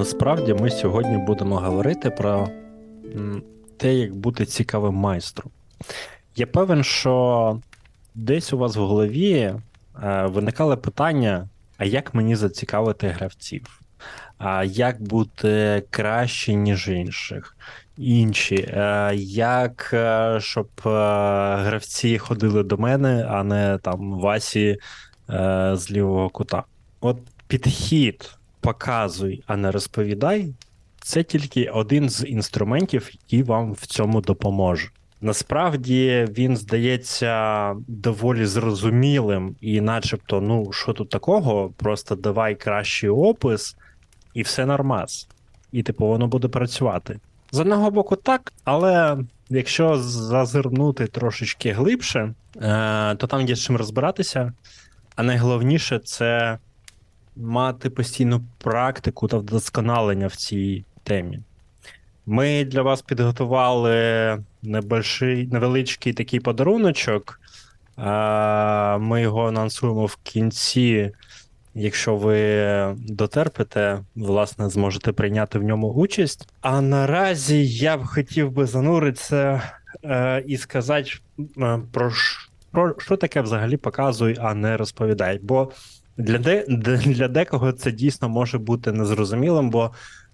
Насправді ми сьогодні будемо говорити про те, як бути цікавим майстром. Я певен, що десь у вас в голові е, виникали питання: а як мені зацікавити гравців? А як бути краще, ніж інших? Інші, е, як е, щоб гравці ходили до мене, а не там Васі з лівого кута? От підхід показуй, а не розповідай, це тільки один з інструментів, який вам в цьому допоможе. Насправді він здається доволі зрозумілим, і, начебто, ну що тут такого, просто давай кращий опис, і все нормас. І типу воно буде працювати. З одного боку, так, але якщо зазирнути трошечки глибше, е, то там є з чим розбиратися. А найголовніше це мати постійну практику та вдосконалення в цій темі. Ми для вас підготували небольший, невеличкий такий подаруночок. Ми його анонсуємо в кінці. Якщо ви дотерпите, власне, зможете прийняти в ньому участь. А наразі я б хотів би зануритися е, і сказати, е, про, про що таке взагалі показуй, а не розповідай. Бо для де, для декого це дійсно може бути незрозумілим, бо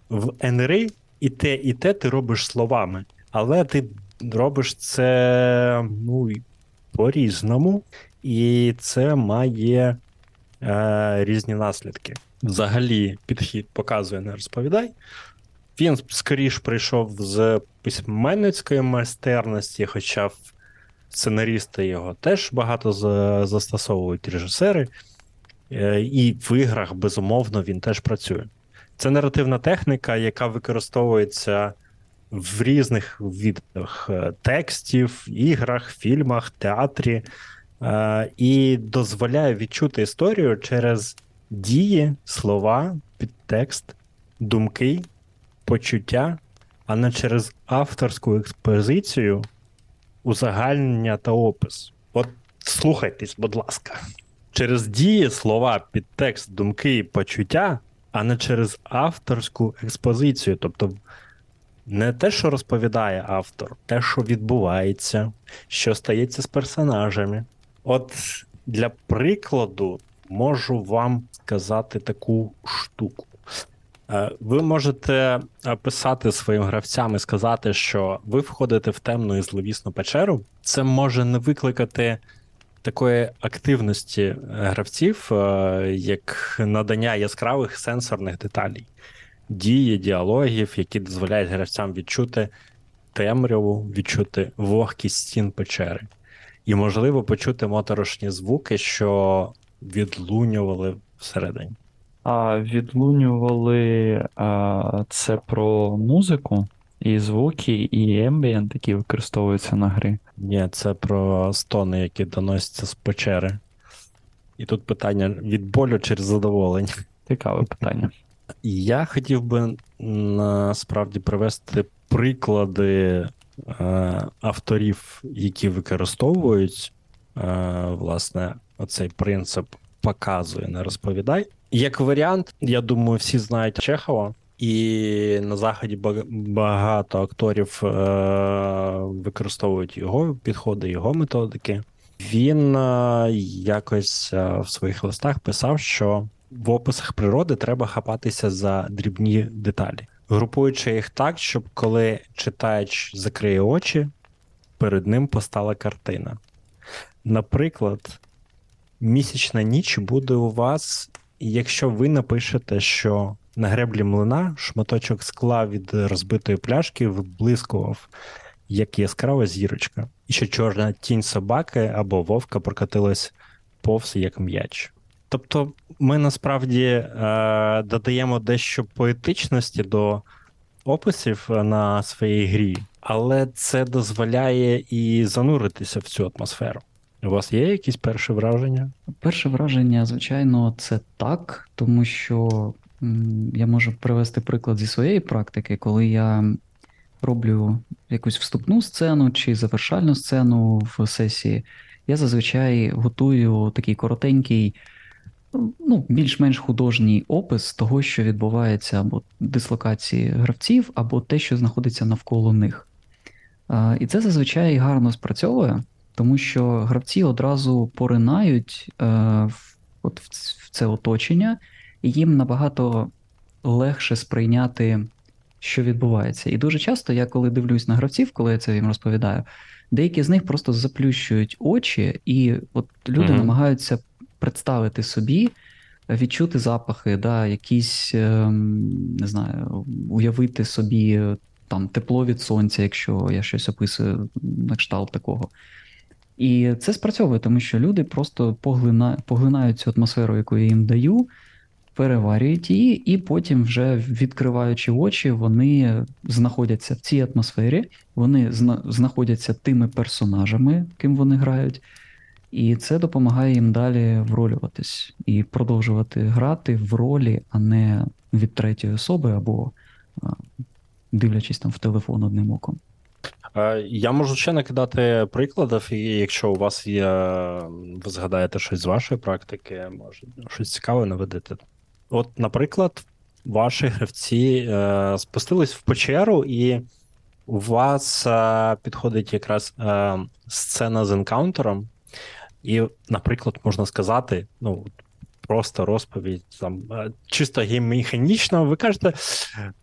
в НРИ і те, і те ти робиш словами, але ти робиш це ну, по-різному, і це має е, різні наслідки. Взагалі, підхід показує, не розповідай. Він скоріш прийшов з письменницької майстерності, хоча сценарісти його теж багато застосовують режисери. Е, і в іграх, безумовно, він теж працює. Це наративна техніка, яка використовується в різних видах е, текстів, іграх, фільмах, театрі, е, і дозволяє відчути історію через дії, слова, підтекст, думки, почуття, а не через авторську експозицію, узагальнення та опис. От слухайтесь, будь ласка через дії, слова, підтекст, думки і почуття, а не через авторську експозицію. Тобто не те, що розповідає автор, те, що відбувається, що стається з персонажами. От для прикладу можу вам сказати таку штуку. Е, ви можете писати своїм гравцям і сказати, що ви входите в темну і зловісну печеру. Це може не викликати такої активності е, гравців, е, як надання яскравих сенсорних деталей, дії, діалогів, які дозволяють гравцям відчути темряву, відчути вогкість стін печери, і, можливо, почути моторошні звуки, що відлунювали всередині. А відлунювали а, це про музику? І звуки, і ембієнт, які використовуються на грі. Ні, це про стони, які доносяться з печери. І тут питання від болю через задоволення. Цікаве питання. Я хотів би насправді привести приклади е, авторів, які використовують е, власне оцей принцип показує, не розповідай. Як варіант, я думаю, всі знають Чехова. І на заході багато акторів е, використовують його підходи, його методики. Він е, якось е, в своїх листах писав, що в описах природи треба хапатися за дрібні деталі, групуючи їх так, щоб коли читач закриє очі, перед ним постала картина. Наприклад, місячна ніч буде у вас, якщо ви напишете, що на греблі млина шматочок скла від розбитої пляшки вблискував, як яскрава зірочка, і що чорна тінь собаки або вовка прокатилась повз як м'яч. Тобто ми насправді е, додаємо дещо поетичності до описів на своїй грі, але це дозволяє і зануритися в цю атмосферу. У вас є якісь перші враження? Перше враження, звичайно, це так, тому що я можу привести приклад зі своєї практики, коли я роблю якусь вступну сцену чи завершальну сцену в сесії. Я зазвичай готую такий коротенький ну, більш-менш художній опис того, що відбувається або дислокації гравців, або те, що знаходиться навколо них. І це зазвичай гарно спрацьовує, тому що гравці одразу поринають е, в, це оточення, їм набагато легше сприйняти, що відбувається. І дуже часто я, коли дивлюсь на гравців, коли я це їм розповідаю, деякі з них просто заплющують очі, і от люди Мгм. намагаються представити собі, відчути запахи, да, якісь, ем, не знаю, уявити собі там тепло від сонця, якщо я щось описую на кшталт такого. І це спрацьовує, тому що люди просто поглина... поглинають цю атмосферу, яку я їм даю, переварюють її, і потім, вже відкриваючи очі, вони знаходяться в цій атмосфері, вони зна... знаходяться тими персонажами, ким вони грають, і це допомагає їм далі вролюватись і продовжувати грати в ролі, а не від третьої особи або дивлячись там в телефон одним оком. Я можу ще накидати прикладів, і якщо у вас є, ви згадаєте щось з вашої практики, може щось цікаве наведете. От, наприклад, ваші гравці е, спустились в печеру, і у вас е, підходить якраз е, сцена з енкаунтером, і, наприклад, можна сказати, ну, просто розповідь там е, чисто гейммеханічно, ви кажете,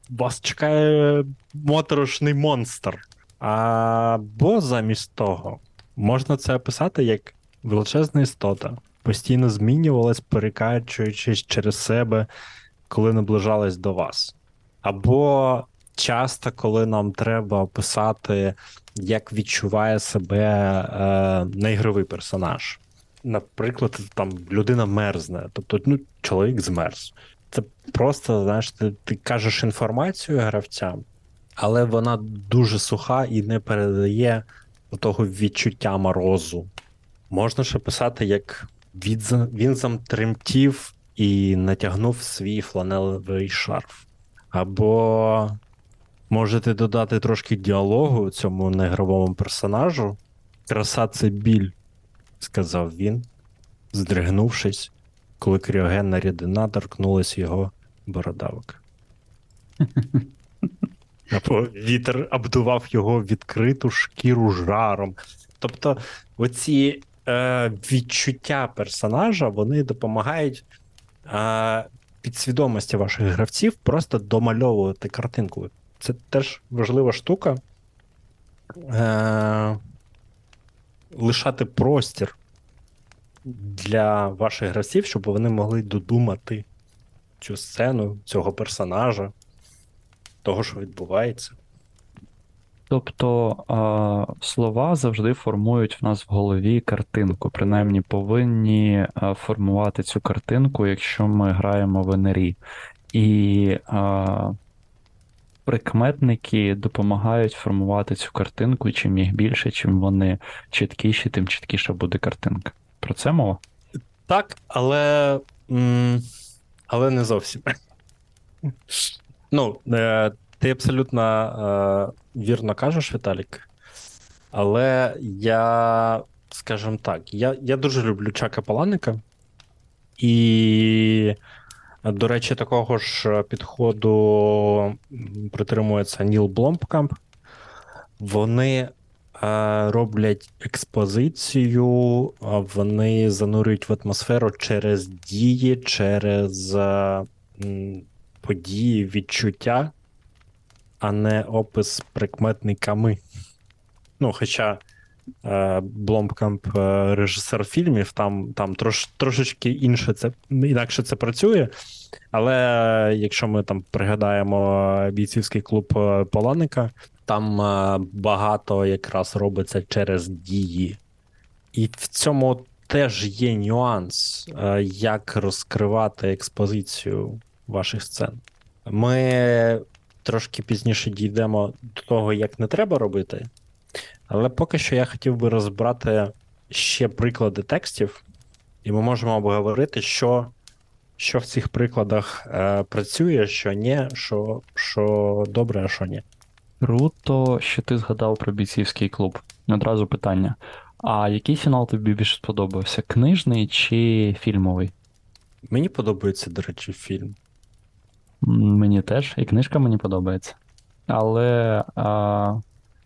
вас чекає моторошний монстр. Або замість того, можна це описати як величезна істота, постійно змінювалась, перекачуючись через себе, коли наближалась до вас. Або часто, коли нам треба описати, як відчуває себе е, неігровий персонаж. Наприклад, там людина мерзне, тобто ну, чоловік змерз. Це просто, знаєш, ти, ти кажеш інформацію гравцям, але вона дуже суха і не передає того відчуття морозу. Можна ще писати, як він, за- він замтремтів і натягнув свій фланелевий шарф. Або можете додати трошки діалогу цьому неігровому персонажу. Краса це біль, сказав він, здригнувшись, коли кріогенна рідина торкнулась його бородавок. Або вітер обдував його відкриту шкіру жаром. Тобто, оці е, відчуття персонажа вони допомагають е, підсвідомості ваших гравців просто домальовувати картинку. Це теж важлива штука. Е, лишати простір для ваших гравців, щоб вони могли додумати цю сцену, цього персонажа, того, що відбувається. Тобто слова завжди формують в нас в голові картинку, принаймні повинні формувати цю картинку, якщо ми граємо в НРІ. І прикметники допомагають формувати цю картинку, чим їх більше, чим вони чіткіші, тим чіткіша буде картинка. Про це мова? Так, але. але не зовсім. Ну, е, ти абсолютно е, вірно кажеш, Віталік. Але я, скажімо так, я, я дуже люблю Чака Паланика. І, до речі, такого ж підходу притримується Ніл Бломкамп. Вони е, роблять експозицію, вони занурюють в атмосферу через дії, через е, події, відчуття, а не опис прикметниками. Ну, хоча е, Бломкамп е, режисер фільмів, там, там трош, трошечки інше це, інакше це працює. Але е, якщо ми там пригадаємо бійцівський клуб е, Поланика, там е, багато якраз робиться через дії. І в цьому теж є нюанс, е, як розкривати експозицію ваших сцен. Ми трошки пізніше дійдемо до того, як не треба робити. Але поки що я хотів би розбирати ще приклади текстів, і ми можемо обговорити, що, що в цих прикладах е, працює, що ні, що, що добре, а що ні. Круто, що ти згадав про бійцівський клуб. Одразу питання. А який фінал тобі більше сподобався? Книжний чи фільмовий? Мені подобається, до речі, фільм. Мені теж, і книжка мені подобається. Але а,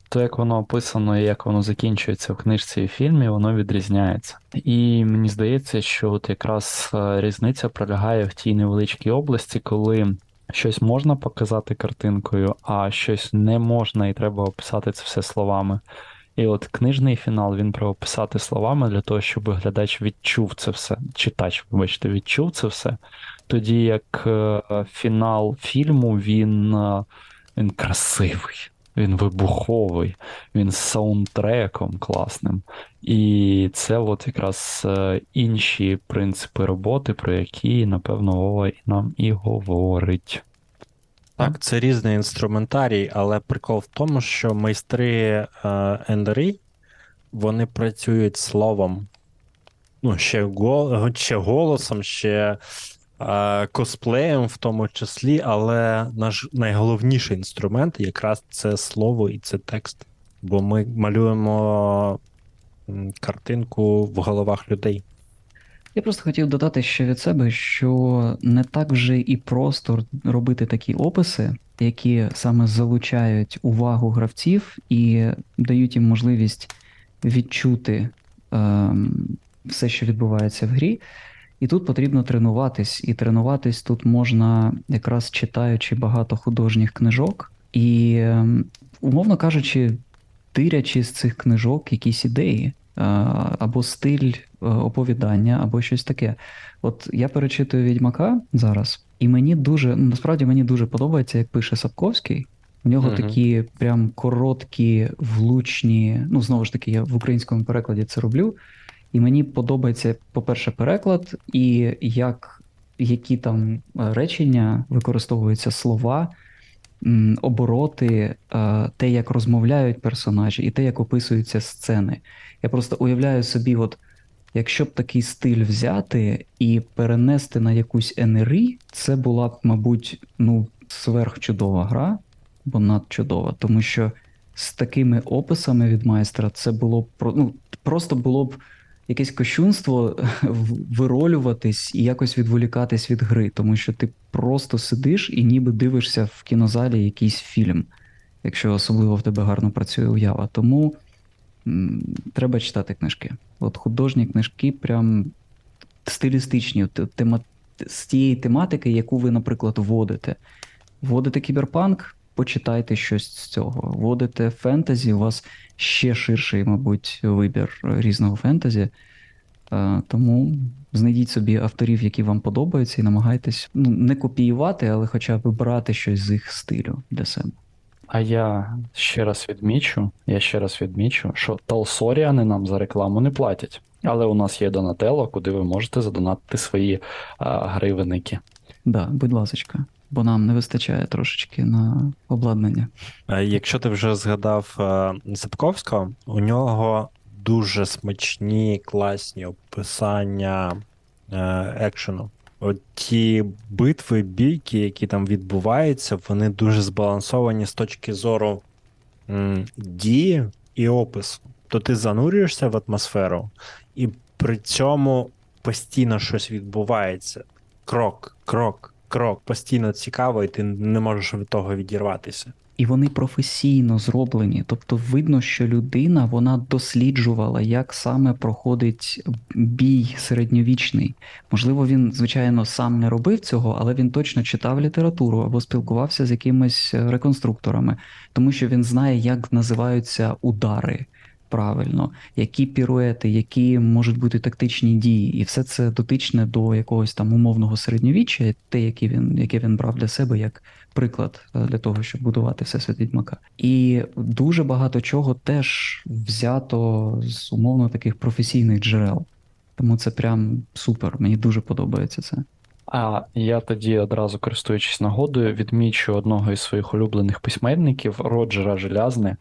то, як воно описано і як воно закінчується в книжці і фільмі, воно відрізняється. І мені здається, що от якраз е, різниця пролягає в тій невеличкій області, коли щось можна показати картинкою, а щось не можна, і треба описати це все словами. І от книжний фінал він треба описати словами для того, щоб глядач відчув це все, читач, вибачте, відчув це все. Тоді як е, фінал фільму він, е, він красивий, він вибуховий, він з саундтреком класним. І це от якраз е, інші принципи роботи, про які, напевно, Вова нам і говорить. Так, це різний інструментарій, але прикол в тому, що майстри НДРІ, вони працюють словом, ну, ще, гол, ще голосом, ще косплеєм в тому числі, але наш найголовніший інструмент якраз це слово і це текст. Бо ми малюємо картинку в головах людей. Я просто хотів додати ще від себе, що не так вже і просто робити такі описи, які саме залучають увагу гравців і дають їм можливість відчути ем, все, що відбувається в грі. І тут потрібно тренуватись. І тренуватись тут можна якраз читаючи багато художніх книжок, і, ем, умовно кажучи, тирячи з цих книжок якісь ідеї е, або стиль е, оповідання, або щось таке. От я перечитую Відьмака зараз, і мені дуже, ну, насправді мені дуже подобається, як пише Сапковський. У нього Мгм. такі прям короткі, влучні. Ну, знову ж таки, я в українському перекладі це роблю. І мені подобається, по-перше, переклад, і як, які там е, речення використовуються слова, обороти, е, те, як розмовляють персонажі, і те, як описуються сцени. Я просто уявляю собі, от якщо б такий стиль взяти і перенести на якусь НРІ, це була б, мабуть, ну, сверхчудова гра, бо надчудова, тому що з такими описами від майстра це було б ну, просто було б якесь кощунство виролюватись і якось відволікатись від гри, тому що ти просто сидиш і ніби дивишся в кінозалі якийсь фільм, якщо особливо в тебе гарно працює уява. Тому м, треба читати книжки. От художні книжки, прям стилістичні, тема, з тієї тематики, яку ви, наприклад, вводите. Вводите кіберпанк, почитайте щось з цього. Вводите фентезі, у вас ще ширший, мабуть, вибір різного фентезі. Е, Тому знайдіть собі авторів, які вам подобаються, і намагайтесь ну, не копіювати, але хоча б брати щось з їх стилю для себе. А я ще раз відмічу, я ще раз відмічу, що Талсоріани нам за рекламу не платять. Але у нас є Донателло, куди ви можете задонатити свої а, гривенники. Да, будь ласочка, бо нам не вистачає трошечки на обладнання. Е, Якщо ти вже згадав е, Запковського, у нього дуже смачні, класні описання е, екшену. От ті битви, бійки, які там відбуваються, вони дуже збалансовані з точки зору дії і опису. То ти занурюєшся в атмосферу, і при цьому постійно щось відбувається. Крок, крок, крок. Постійно цікаво, і ти не можеш від того відірватися. І вони професійно зроблені. Тобто видно, що людина вона досліджувала, як саме проходить бій середньовічний. Можливо, він, звичайно, сам не робив цього, але він точно читав літературу або спілкувався з якимись реконструкторами, тому що він знає, як називаються удари. Правильно, які піруети, які можуть бути тактичні дії, і все це дотичне до якогось там умовного середньовіччя, те, яке він, яке він брав для себе як приклад е, для того, щоб будувати всесвіт відьмака. І дуже багато чого теж взято з умовно таких професійних джерел. Тому це прям супер. Мені дуже подобається це. А я тоді одразу користуючись нагодою, відмічу одного із своїх улюблених письменників Роджера Желязне.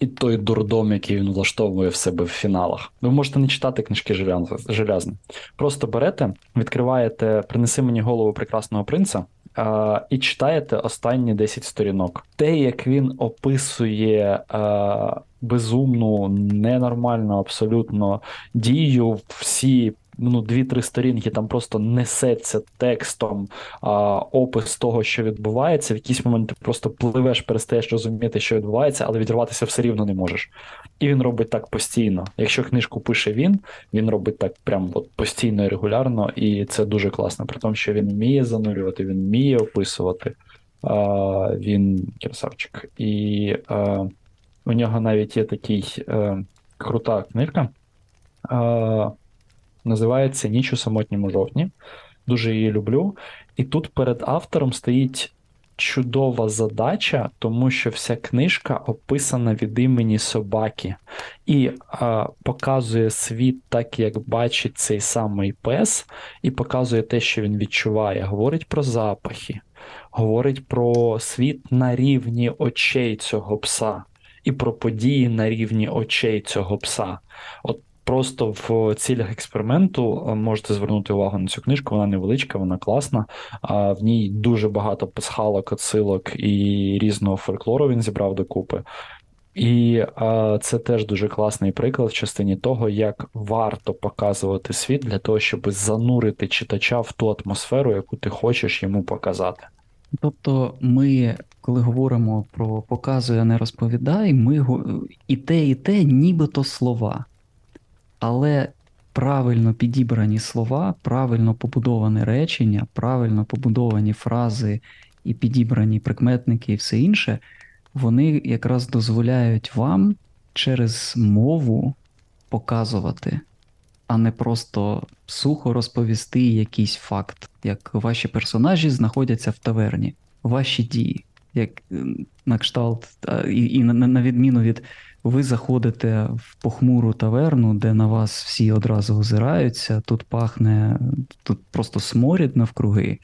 І той дурдом, який він влаштовує в себе в фіналах. Ви можете не читати книжки Желяз- Желязне. Просто берете, відкриваєте Принеси мені голову прекрасного принца а, і читаєте останні 10 сторінок. Те, як він описує а, безумну, ненормальну абсолютно дію, всі ну, дві-три сторінки, там просто несеться текстом а, опис того, що відбувається. В якийсь момент ти просто пливеш, перестаєш розуміти, що відбувається, але відірватися все рівно не можеш. І він робить так постійно. Якщо книжку пише він, він робить так прям от постійно і регулярно, і це дуже класно. При тому, що він вміє занурювати, він вміє описувати. А, він красавчик. І а, у нього навіть є такий е, крута книжка. Називається Ніч у самотньому жовтні. Дуже її люблю. І тут перед автором стоїть чудова задача, тому що вся книжка описана від імені собаки і е, показує світ так, як бачить цей самий пес, і показує те, що він відчуває. Говорить про запахи, говорить про світ на рівні очей цього пса і про події на рівні очей цього пса. От просто в цілях експерименту е, можете звернути увагу на цю книжку. Вона невеличка, вона класна. А в ній дуже багато пасхалок, отсилок і різного фольклору він зібрав докупи. І а, це теж дуже класний приклад в частині того, як варто показувати світ для того, щоб занурити читача в ту атмосферу, яку ти хочеш йому показати. Тобто, ми, коли говоримо про показуй, а не розповідай, ми і те, і те, нібито слова. Але правильно підібрані слова, правильно побудоване речення, правильно побудовані фрази і підібрані прикметники і все інше, вони якраз дозволяють вам через мову показувати, а не просто сухо розповісти якийсь факт, як ваші персонажі знаходяться в таверні, ваші дії, як на кшталт, і, і на, на- відміну від ви заходите в похмуру таверну, де на вас всі одразу озираються, тут пахне, тут просто сморід навкруги,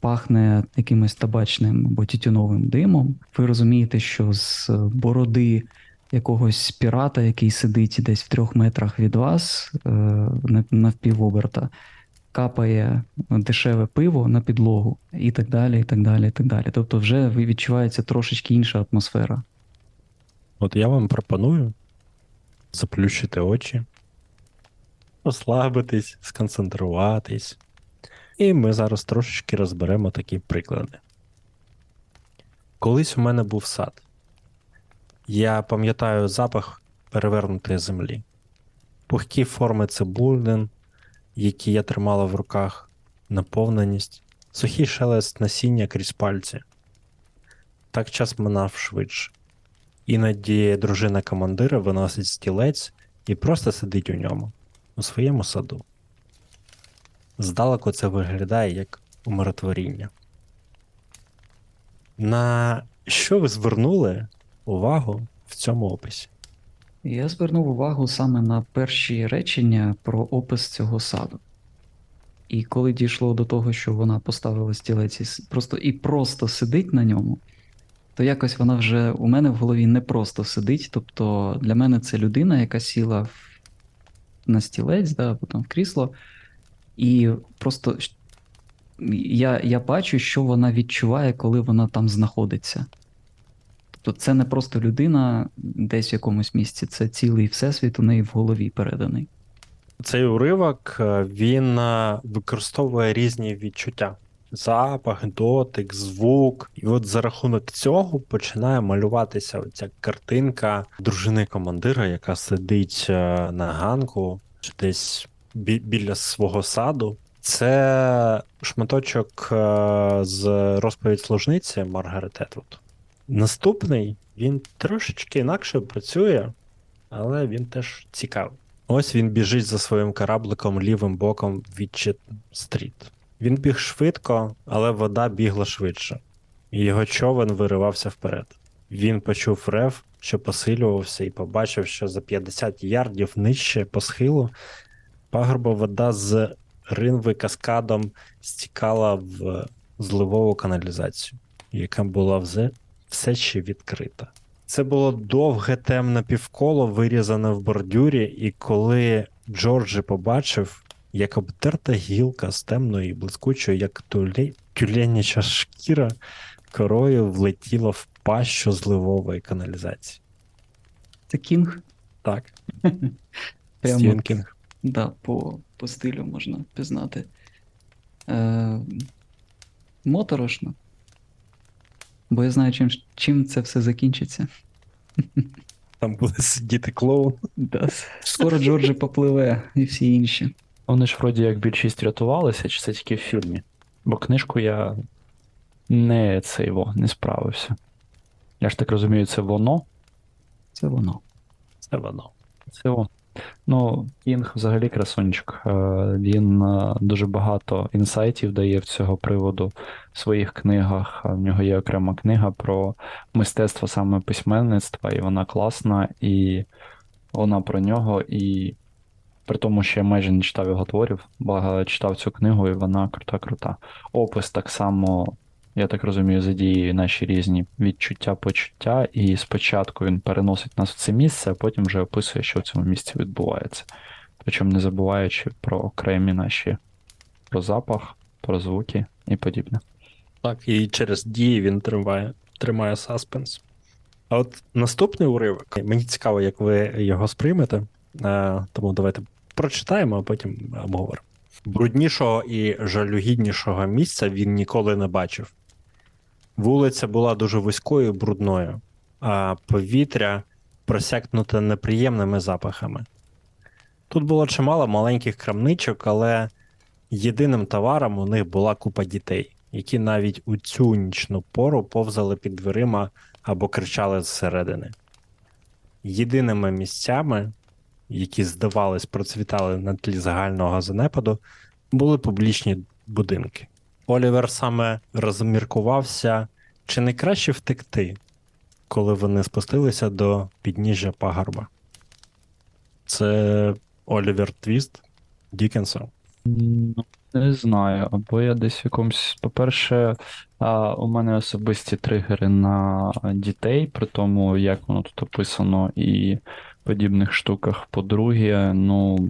пахне якимось табачним або тютюновим димом. Ви розумієте, що з бороди якогось пірата, який сидить десь в трьох метрах від вас, е, на- навпівоберта, капає дешеве пиво на підлогу, і так далі, і так далі, і так далі. Тобто, вже відчувається трошечки інша атмосфера. От я вам пропоную заплющити очі, розслабитись, сконцентруватись. І ми зараз трошечки розберемо такі приклади. Колись у мене був сад. Я пам'ятаю запах перевернутої землі, пухкі форми цибулин, які я тримала в руках, наповненість, сухий шелест насіння крізь пальці. Так час минав швидше. Іноді дружина командира виносить стілець і просто сидить у ньому, у своєму саду. Здалеку це виглядає як умиротворіння. На що ви звернули увагу в цьому описі? Я звернув увагу саме на перші речення про опис цього саду. І коли дійшло до того, що вона поставила стілець і просто, і просто сидить на ньому, то якось вона вже у мене в голові не просто сидить. Тобто для мене це людина, яка сіла на стілець, да, або там в крісло, і просто я, я бачу, що вона відчуває, коли вона там знаходиться. Тобто це не просто людина десь в якомусь місці, це цілий всесвіт у неї в голові переданий. Цей уривок е, він е, використовує різні відчуття: запах, дотик, звук. І от за рахунок цього починає малюватися оця картинка дружини командира, яка сидить е, на ганку чи десь бі- біля свого саду. Це шматочок е, з розповідь служниці Маргарет Етвуд. Наступний він трошечки інакше працює, але він теж цікавий. Ось він біжить за своїм корабликом лівим боком від Чит-стріт. Він біг швидко, але вода бігла швидше, і його човен виривався вперед. Він почув рев, що посилювався, і побачив, що за 50 ярдів нижче по схилу пагорба вода з ринви каскадом стікала в зливову каналізацію, яка була все, ще відкрита. Це було довге темне півколо, вирізане в бордюрі, і коли Джорджі побачив, як обтерта гілка з темної блискучої, як тюле... тюленяча шкіра, корою влетіла в пащу зливової каналізації. Це кінг. Так, Прямо Стівен Кінг. Да, по, по стилю можна пізнати. Е, моторошно. Бо я знаю, чим, чим це все закінчиться. Там буде сидіти клоун. Да. Скоро Джорджі попливе і всі інші. Вони ж вроді як більшість рятувалися, чи це тільки в фільмі? Бо книжку я не цей во, не справився. Я ж так розумію, це воно. Це воно. Це воно. Це во. Ну, Кінг взагалі красунчик. Е, Він е, дуже багато інсайтів дає в цього приводу в своїх книгах. В нього є окрема книга про мистецтво саме письменництва, і вона класна, і вона про нього. І при тому, що я майже не читав його творів, багато читав цю книгу, і вона крута-крута. Опис так само, я так розумію, задіює наші різні відчуття, почуття, і спочатку він переносить нас в це місце, а потім вже описує, що в цьому місці відбувається. Причому не забуваючи про окремі наші про запах, про звуки і подібне. Так, і через дії він тримає, тримає саспенс. А от наступний уривок, мені цікаво, як ви його сприймете. Е, тому давайте прочитаємо, а потім обговоримо. Бруднішого і жалюгіднішого місця він ніколи не бачив. Вулиця була дуже вузькою і брудною, а повітря просякнуте неприємними запахами. Тут було чимало маленьких крамничок, але єдиним товаром у них була купа дітей, які навіть у цю нічну пору повзали під дверима або кричали зсередини. Єдиними місцями, які, здавалось, процвітали на тлі загального занепаду, були публічні будинки. Олівер саме розміркувався, чи не краще втекти, коли вони спустилися до підніжжя пагорба. Це Олівер Твіст Дікенса. Ну, Не знаю, або я десь в якомусь. По-перше, у мене особисті тригери на дітей, при тому, як воно тут описано, і подібних штуках. По-друге, ну,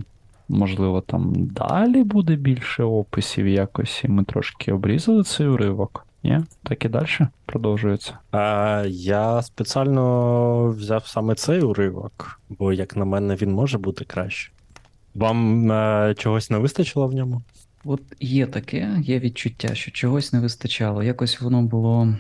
можливо, там далі буде більше описів якось, і ми трошки обрізали цей уривок. Ні? Так і далі продовжується. А, я спеціально взяв саме цей уривок, бо, як на мене, він може бути краще. Вам е, чогось не вистачило в ньому? От є таке, є відчуття, що чогось не вистачало. Якось воно було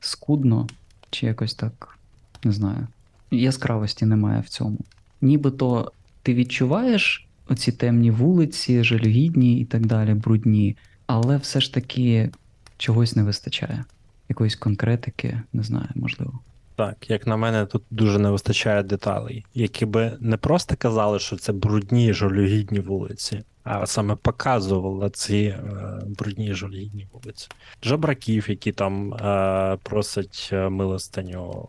скудно, чи якось так, не знаю. Яскравості немає в цьому. Нібито ти відчуваєш оці темні вулиці, жалюгідні і так далі, брудні, але все ж таки чогось не вистачає. Якоїсь конкретики, не знаю, можливо. Так, як на мене, тут дуже не вистачає деталей, які би не просто казали, що це брудні жалюгідні вулиці, а саме показували ці е, брудні жалюгідні вулиці. Жабраків, які там е, просять е, милостиню,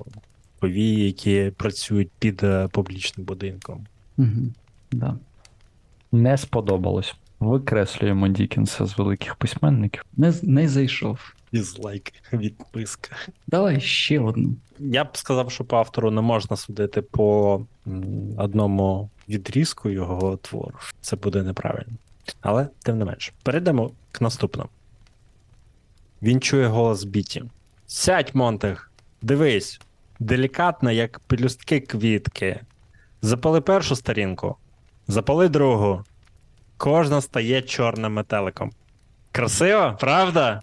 повії, які працюють під е, публічним будинком. Угу. Да. Не сподобалось. Викреслюємо Дікенса з великих письменників. Не, не зайшов. Дізлайк, відписка. Давай ще одну. Я б сказав, що по автору не можна судити по одному відрізку його твору. Це буде неправильно. Але тим не менш, перейдемо к наступному. Він чує голос Біті. Сядь, Монтег, дивись, делікатно, як пелюстки квітки. Запали першу сторінку, запали другу. Кожна стає чорним метеликом. Красиво, правда?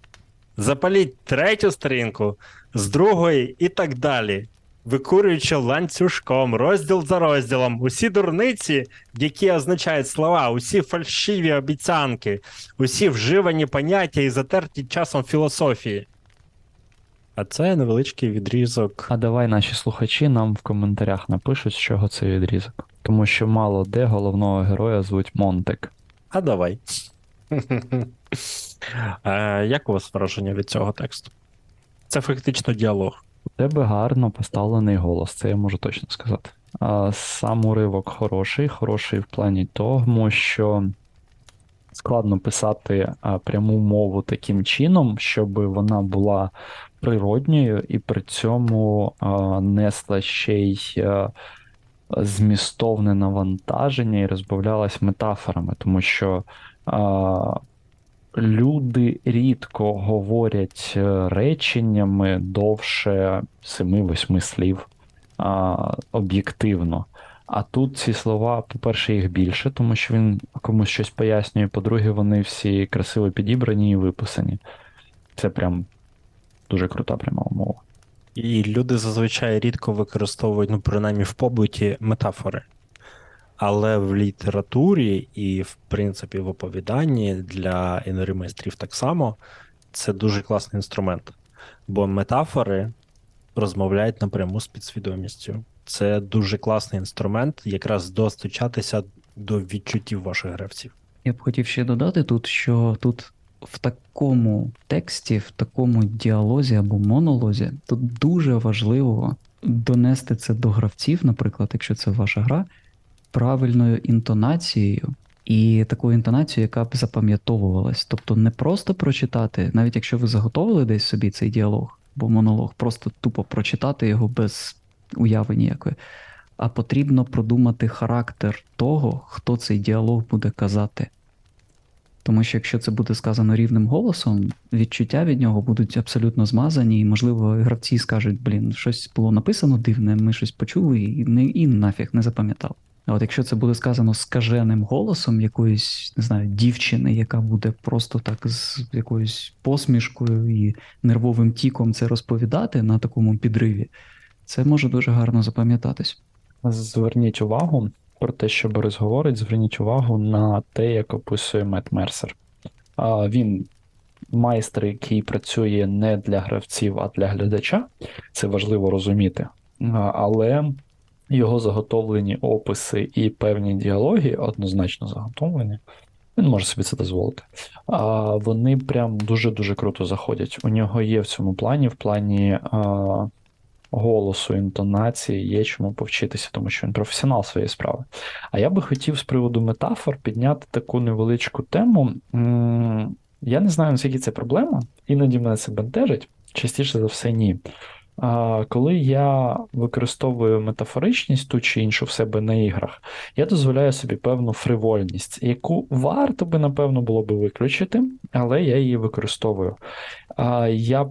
Запаліть третю сторінку, з другої і так далі. Викурюючи ланцюжком, розділ за розділом, усі дурниці, які означають слова, усі фальшиві обіцянки, усі вживані поняття і затерті часом філософії. А це невеличкий відрізок. А давай наші слухачі нам в коментарях напишуть, з чого цей відрізок. Тому що мало де головного героя звуть Монтек. А давай. Як у вас враження від цього тексту? Це фактично діалог. У тебе гарно поставлений голос, це я можу точно сказати. А сам уривок хороший, хороший в плані тому, що складно писати пряму мову таким чином, щоб вона була природньою і при цьому а, несла ще й а, змістовне навантаження і розбавлялась метафорами, тому що а, люди рідко говорять е, реченнями довше 7-8 слів а, об'єктивно. А тут ці слова, по-перше, їх більше, тому що він комусь щось пояснює. По-друге, вони всі красиво підібрані і виписані. Це прям дуже крута пряма мова. І люди зазвичай рідко використовують, ну, принаймні в побуті, метафори. Але в літературі і, в принципі, в оповіданні для інорімайстрів так само це дуже класний інструмент. Бо метафори розмовляють напряму з підсвідомістю. Це дуже класний інструмент, якраз достучатися до відчуттів ваших гравців. Я б хотів ще додати тут, що тут в такому тексті, в такому діалозі або монолозі, тут дуже важливо донести це до гравців, наприклад, якщо це ваша гра, правильною інтонацією. І такою інтонацією, яка б запам'ятовувалась. Тобто не просто прочитати, навіть якщо ви заготовили десь собі цей діалог або монолог, просто тупо прочитати його без уяви ніякої, а потрібно продумати характер того, хто цей діалог буде казати. Тому що якщо це буде сказано рівним голосом, відчуття від нього будуть абсолютно змазані, і, можливо, гравці скажуть, блін, щось було написано дивне, ми щось почули і, не, і нафіг не запам'ятав. А от якщо це буде сказано скаженим голосом якоїсь, не знаю, дівчини, яка буде просто так з якоюсь посмішкою і нервовим тіком це розповідати на такому підриві, це може дуже гарно запам'ятатись. Зверніть увагу про те, що Борис говорить, зверніть увагу на те, як описує Мет Мерсер. А, Він майстер, який працює не для гравців, а для глядача. Це важливо розуміти. Але його заготовлені описи і певні діалоги, однозначно заготовлені. Він може собі це дозволити. А вони прям дуже-дуже круто заходять. У нього є в цьому плані, в плані а, голосу, інтонації, є чому повчитися, тому що він професіонал своєї справи. А я би хотів з приводу метафор підняти таку невеличку тему. Я не знаю, наскільки це проблема, іноді мене це бентежить, частіше за все, ні. Коли я використовую метафоричність ту чи іншу в себе на іграх, я дозволяю собі певну фривольність, яку варто би, напевно, було би виключити, але я її використовую. Я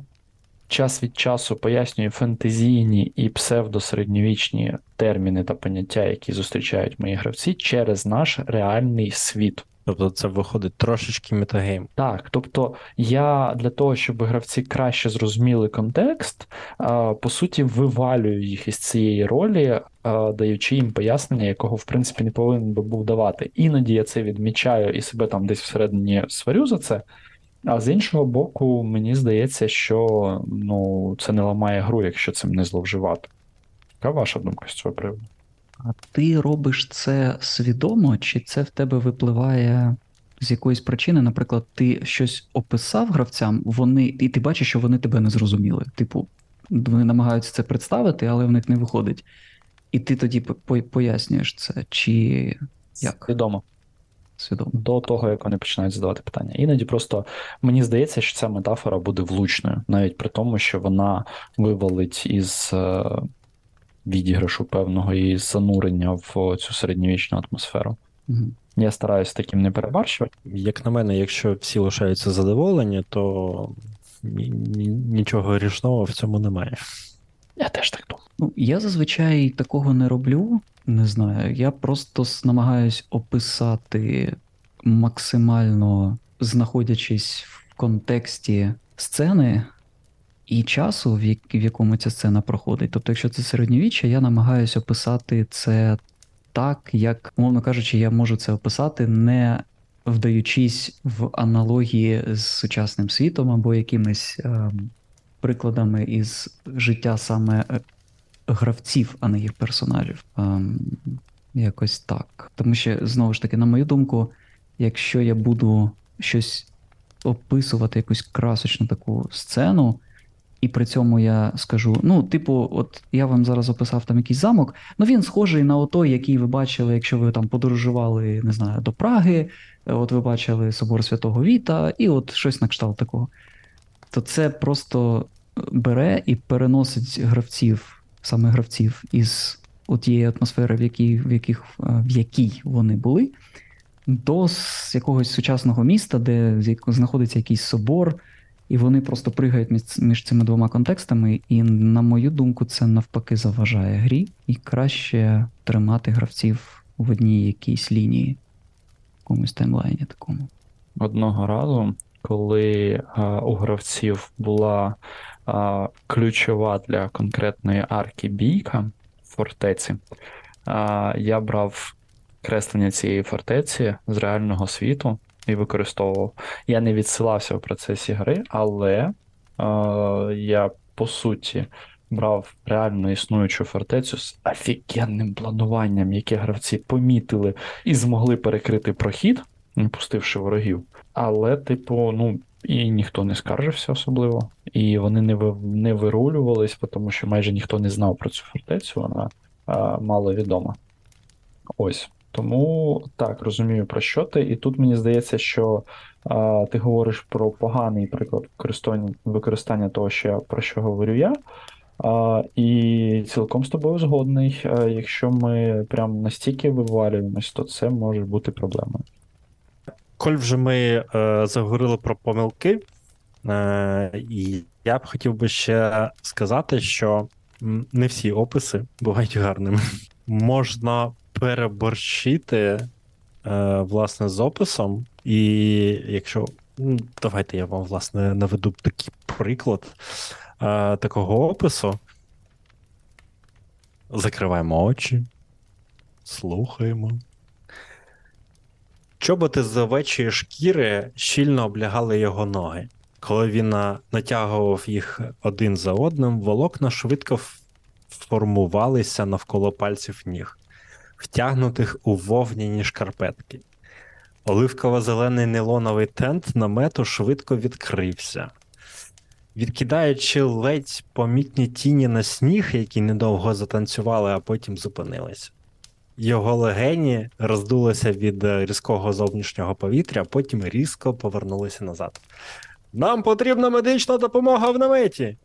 час від часу пояснюю фентезійні і псевдосередньовічні терміни та поняття, які зустрічають мої гравці, через наш реальний світ. Тобто це виходить трошечки метагейм. Так, тобто я для того, щоб гравці краще зрозуміли контекст, по суті, вивалюю їх із цієї ролі, даючи їм пояснення, якого в принципі не повинен би був давати. Іноді я це відмічаю і себе там десь всередині сварю за це. А з іншого боку, мені здається, що ну, це не ламає гру, якщо цим не зловживати. Яка ваша думка з цього приводу? А ти робиш це свідомо, чи це в тебе випливає з якоїсь причини? Наприклад, ти щось описав гравцям, вони, і ти бачиш, що вони тебе не зрозуміли. Типу, вони намагаються це представити, але в них не виходить. І ти тоді пояснюєш це, чи як Свідомо. Свідомо? до того, як вони починають задавати питання. Іноді просто мені здається, що ця метафора буде влучною, навіть при тому, що вона вивалить із е, відіграшу певного і занурення в цю середньовічну атмосферу. Мгм. Я стараюся таким не перебарщувати. Як на мене, якщо всі лишаються задоволені, то ні- ні- нічого грішного в цьому немає. Я теж так думаю. Ну, я зазвичай такого не роблю. Не знаю. Я просто намагаюсь описати максимально знаходячись в контексті сцени і часу, в, як- в якому ця сцена проходить. Тобто, якщо це середньовіччя, я намагаюся описати це так, як, мовно кажучи, я можу це описати, не вдаючись в аналогії з сучасним світом або якимись ем, прикладами із життя саме е, гравців, а не їх персонажів. Ем, якось так. Тому що, знову ж таки, на мою думку, якщо я буду щось описувати, якусь красочну таку сцену, і при цьому я скажу: ну, типу, от я вам зараз описав там якийсь замок, ну він схожий на отой, який ви бачили, якщо ви там подорожували, не знаю, до Праги, е, от ви бачили собор Святого Віта, і от щось на кшталт такого. То це просто бере і переносить гравців, саме гравців, із тієї атмосфери, в якій, в, яких, е, в якій вони були, до якогось сучасного міста, де знаходиться якийсь собор, І вони просто пригають між, між цими двома контекстами, і, на мою думку, це навпаки заважає грі, і краще тримати гравців в одній якійсь лінії, в якомусь таймлайні такому. Одного разу, коли у гравців була ключова для конкретної арки бійка фортеці, я брав креслення цієї фортеці з реального світу і використовував. Я не відсилався в процесі гри, але я по суті брав реально існуючу фортецю з офігенним плануванням, яке гравці помітили і змогли перекрити прохід, не пустивши ворогів. Але, типу, ну, і ніхто не скаржився особливо, і вони не, не вирулювались, тому що майже ніхто не знав про цю фортецю, вона а, мало відома. Ось. Тому так, розумію про що ти. І тут мені здається, що а, ти говориш про поганий приклад використання, використання того, що я, про що говорю я. А, і цілком з тобою згодний. А, якщо ми прям настільки вивалюємось, то це може бути проблемою. Коль вже ми е, заговорили про помилки, е, і я б хотів би ще сказати, що не всі описи бувають гарними. Можна переборщити е, власне з описом, і якщо. ну, Давайте я вам, власне, наведу такий приклад е, такого опису. Закриваємо очі, слухаємо. Чоботи з овечої шкіри щільно облягали його ноги. Коли він натягував їх один за одним, волокна швидко формувалися навколо пальців ніг, втягнутих у вовняні шкарпетки. Оливково-зелений нейлоновий тент намету швидко відкрився. Відкидаючи ледь помітні тіні на сніг, які недовго затанцювали, а потім зупинилися. Його легені роздулися від е, різкого зовнішнього повітря, а потім різко повернулися назад. Нам потрібна медична допомога в наметі.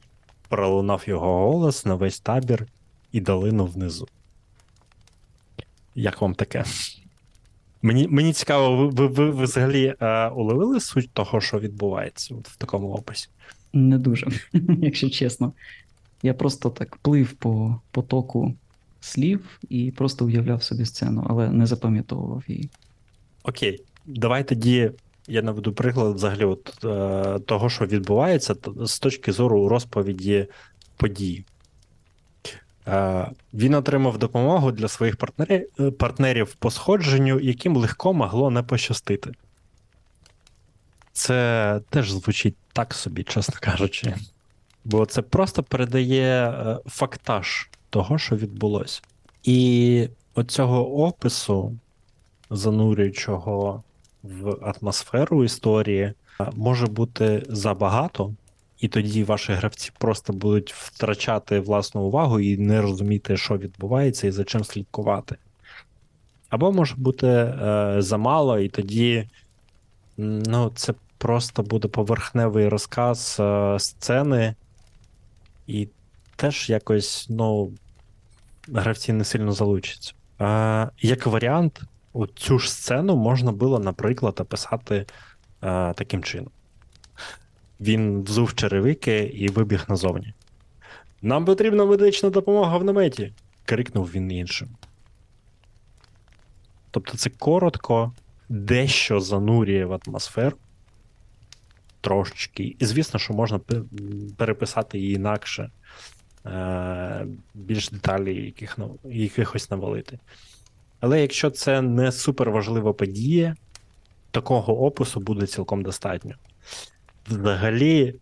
пролунав його голос на весь табір і долину внизу. Як вам таке? Мені, мені цікаво, ви, ви, ви, ви взагалі е, уловили суть того, що відбувається от в такому описі? Не дуже, якщо чесно. Я просто так плив по потоку слів і просто уявляв собі сцену, але не запам'ятовував її. Окей, давай тоді я наведу приклад взагалі от, е, того, що відбувається з точки зору розповіді подій. Е, він отримав допомогу для своїх партнерів, партнерів по сходженню, яким легко могло не пощастити. Це теж звучить так собі, чесно кажучи. Бо це просто передає е, фактаж того, що відбулося. І оцього опису, занурюючого в атмосферу історії, е, може бути забагато, і тоді ваші гравці просто будуть втрачати власну увагу і не розуміти, що відбувається і за чим слідкувати. Або може бути е, замало, і тоді ну, це просто буде поверхневий розказ е, сцени, і теж якось, ну, гравці не сильно залучаться. Е, як варіант, цю ж сцену можна було, наприклад, описати е, таким чином. Він взув черевики і вибіг назовні. Нам потрібна медична допомога в наметі. крикнув він іншим. Тобто це коротко, дещо занурює в атмосферу. Трошечки. І звісно, що можна переписати її інакше, більш деталі яких, нав- якихось навалити. Але якщо це не супер важлива подія, такого опису буде цілком достатньо. Взагалі,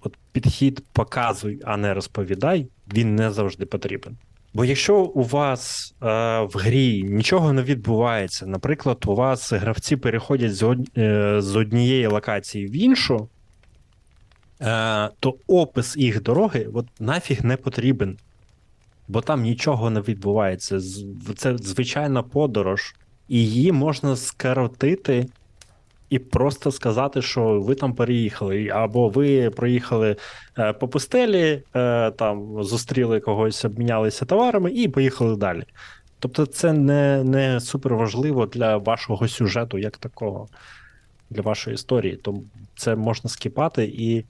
от підхід показуй, а не розповідай, він не завжди потрібен. Бо якщо у вас е, в грі нічого не відбувається, наприклад, у вас гравці переходять з, од... е, з однієї локації в іншу, е, то опис їх дороги от, нафіг не потрібен. Бо там нічого не відбувається. Це звичайна подорож, і її можна скоротити і просто сказати, що ви там переїхали, або ви проїхали е, по пустелі, е, там зустріли когось, обмінялися товарами і поїхали далі. Тобто, це не, не супер важливо для вашого сюжету, як такого, для вашої історії. Тому це можна скіпати і.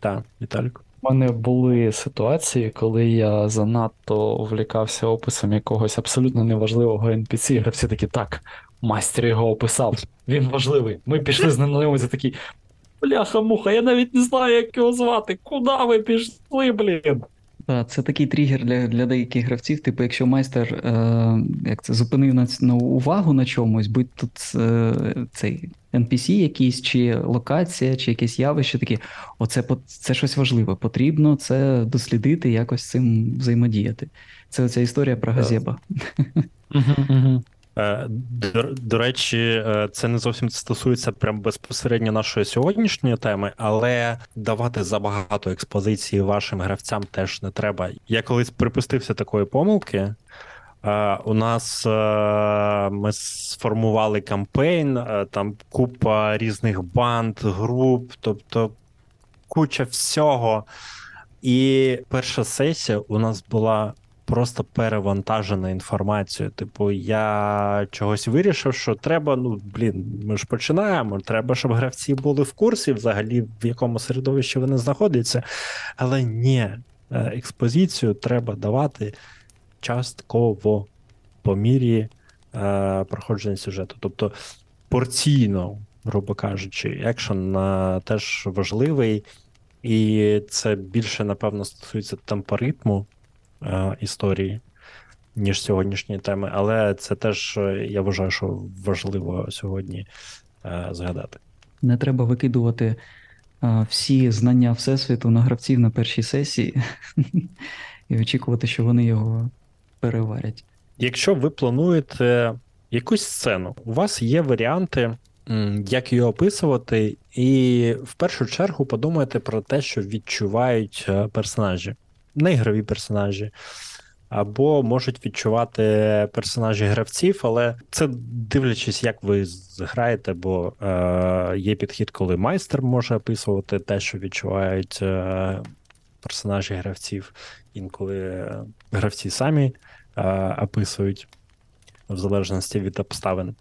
Так, Віталік. У мене були ситуації, коли я занадто увлікався описом якогось абсолютно неважливого NPC, і гравці такі, так, майстер його описав, він важливий. Ми пішли з ним ньому, такий. Бляха-муха, я навіть не знаю, як його звати. Куди ви пішли, блін? Так, це такий тригер для, для деяких гравців. Типу, якщо майстер е, як це, зупинив на, на увагу на чомусь, будь тут е, цей NPC якийсь, чи локація, чи якесь явище, такі, оце це щось важливе. Потрібно це дослідити, якось цим взаємодіяти. Це оця історія про Так. Е, До, до речі, е, це не зовсім стосується прям безпосередньо нашої сьогоднішньої теми, але давати забагато експозиції вашим гравцям теж не треба. Я колись припустився такої помилки. Е, У нас ми сформували кампейн, там купа різних банд, груп, тобто куча всього. І перша сесія у нас була просто перевантажена інформацією. Типу, я чогось вирішив, що треба, ну блін, ми ж починаємо. Треба, щоб гравці були в курсі, взагалі, в якому середовищі вони знаходяться. Але ні, е, експозицію треба давати частково по мірі е, проходження сюжету. Тобто порційно, грубо кажучи, екшен е, теж важливий. І це більше, напевно, стосується темпоритму е, історії, ніж сьогоднішньої теми. Але це теж, е, я вважаю, що важливо сьогодні е, згадати. Не треба викидувати е, всі знання Всесвіту на гравців на першій сесії і очікувати, що вони його переварять. Якщо ви плануєте якусь сцену, у вас є варіанти, як її описувати, і в першу чергу подумайте про те, що відчувають персонажі, неігрові персонажі. Або можуть відчувати персонажі гравців, але це дивлячись, як ви зграєте, бо е, є підхід, коли майстер може описувати те, що відчувають е, персонажі гравців, інколи е, гравці самі е, описують в залежності від обставин.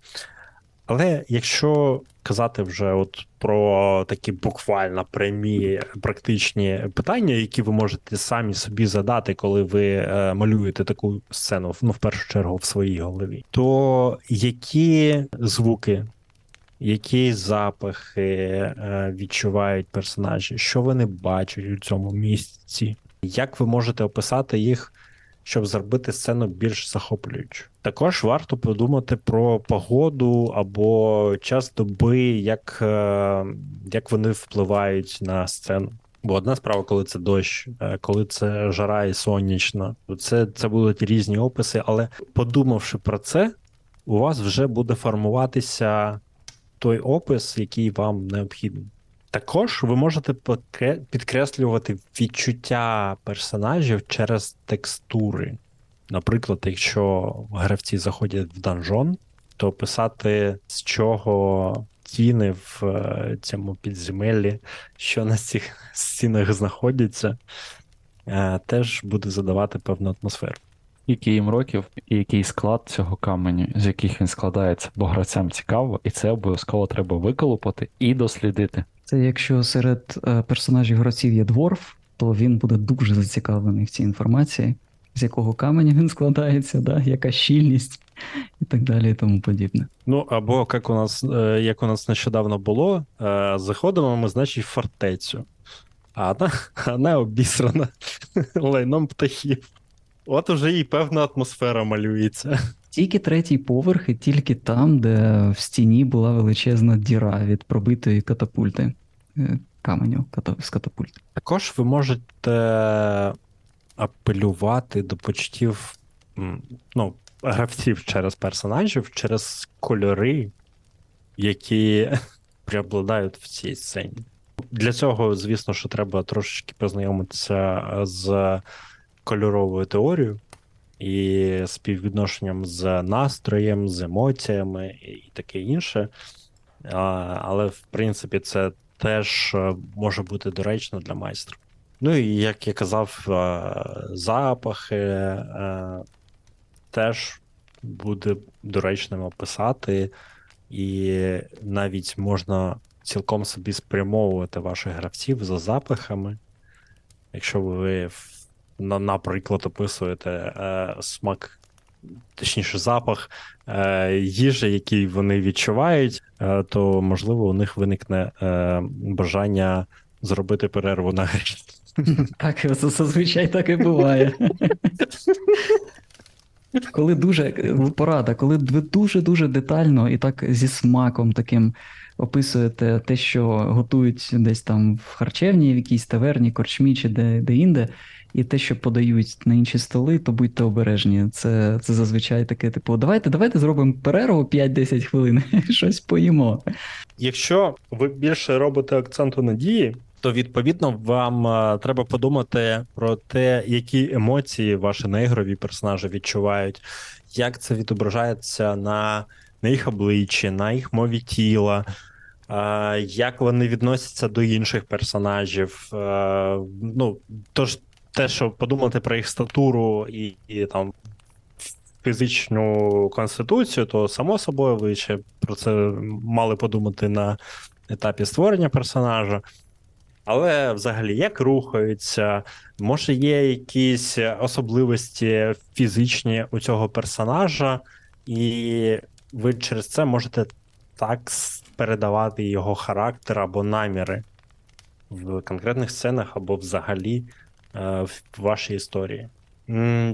Але якщо казати вже от про такі буквально прямі практичні питання, які ви можете самі собі задати, коли ви е, малюєте таку сцену, ну в першу чергу в своїй голові, то які звуки, які запахи е, відчувають персонажі, що вони бачать у цьому місці, як ви можете описати їх щоб зробити сцену більш захоплюючою. Також варто подумати про погоду або час доби, як, е, як вони впливають на сцену. Бо одна справа, коли це дощ, е, коли це жара і сонячно, це, це будуть різні описи, але подумавши про це, у вас вже буде формуватися той опис, який вам необхідний. Також ви можете підкреслювати відчуття персонажів через текстури. Наприклад, якщо гравці заходять в данжон, то писати з чого стіни в е, цьому підземеллі, що на цих стінах знаходяться, е, теж буде задавати певну атмосферу. Скільки їм років і який склад цього каменю, з яких він складається, бо гравцям цікаво, і це обов'язково треба виколупати і дослідити. Це якщо серед е, персонажів гравців є дворф, то він буде дуже зацікавлений в цій інформації, з якого каменя він складається, да? яка щільність і так далі, і тому подібне. Ну, або як у нас, е, як у нас нещодавно було, е, заходимо ми, значить, в фортецю, а вона, вона обісрана лайном птахів. От уже і певна атмосфера малюється. Тільки третій поверх, і тільки там, де в стіні була величезна діра від пробитої катапульти. е, Каменю з катапульти. Також ви можете апелювати до почуттів м, ну, гравців через персонажів, через кольори, які преобладають в цій сцені. Для цього, звісно, що треба трошечки познайомитися з кольоровою теорією і співвідношенням з настроєм, з емоціями і таке інше. А, Але, в принципі, це теж е, може бути доречно для майстра. Ну і як я казав, е, запахи е, теж буде доречним описати, і навіть можна цілком собі спрямовувати ваших гравців за запахами. Якщо ви, наприклад, описуєте е, смак, точніше, запах е, їжі, який вони відчувають, е, то можливо у них виникне е, бажання зробити перерву на грі. Так, зазвичай так і буває. Коли дуже порада, коли ви дуже-дуже детально і так зі смаком таким описуєте те, що готують десь там в харчевні, в якійсь таверні, корчмі чи де, де інде, і те, що подають на інші столи, то будьте обережні. Це, це зазвичай таке, типу, давайте, давайте зробимо перерву 5-10 хвилин, щось поїмо. Якщо ви більше робите акценту на дії, то відповідно вам е, треба подумати про те, які емоції ваші неігрові персонажі відчувають, як це відображається на, на їх обличчі, на їх мові тіла. е, Як вони відносяться до інших персонажів? е, Ну, тож те, що подумати про їх статуру і, і там фізичну конституцію, то само собою ви ще про це мали подумати на етапі створення персонажа. Але взагалі, як рухаються, може є якісь особливості фізичні у цього персонажа, і ви через це можете так передавати його характер або наміри в конкретних сценах або взагалі в вашій історії.